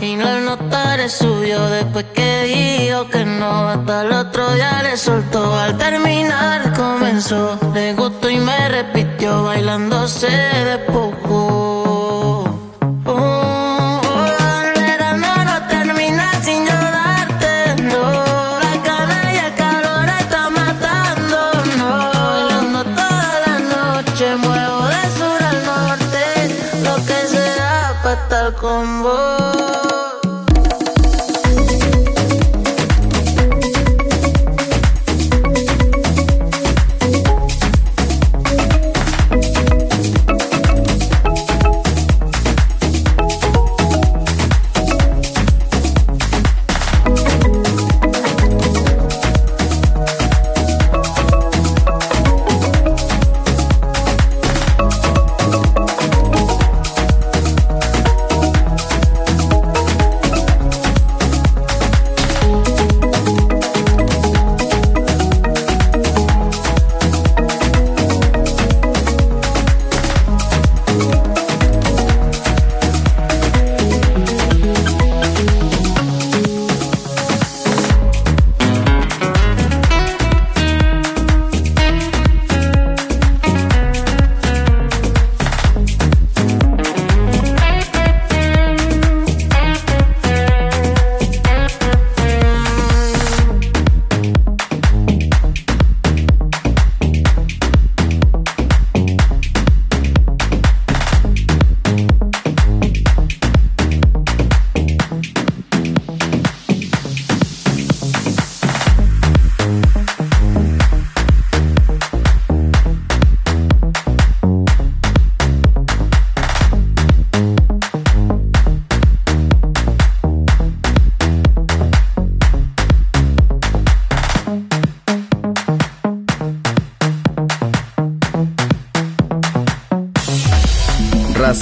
Y al notar es suyo, después que dije que no, hasta el otro día le soltó. Al terminar comenzó, le gustó y me repitió bailándose de poco. Oh, oh el verano no termina sin darte, no. La calidez calurosa está matando, no. Bailando toda la noche, muevo de sur al norte, lo que sea para estar con vos.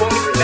Welcome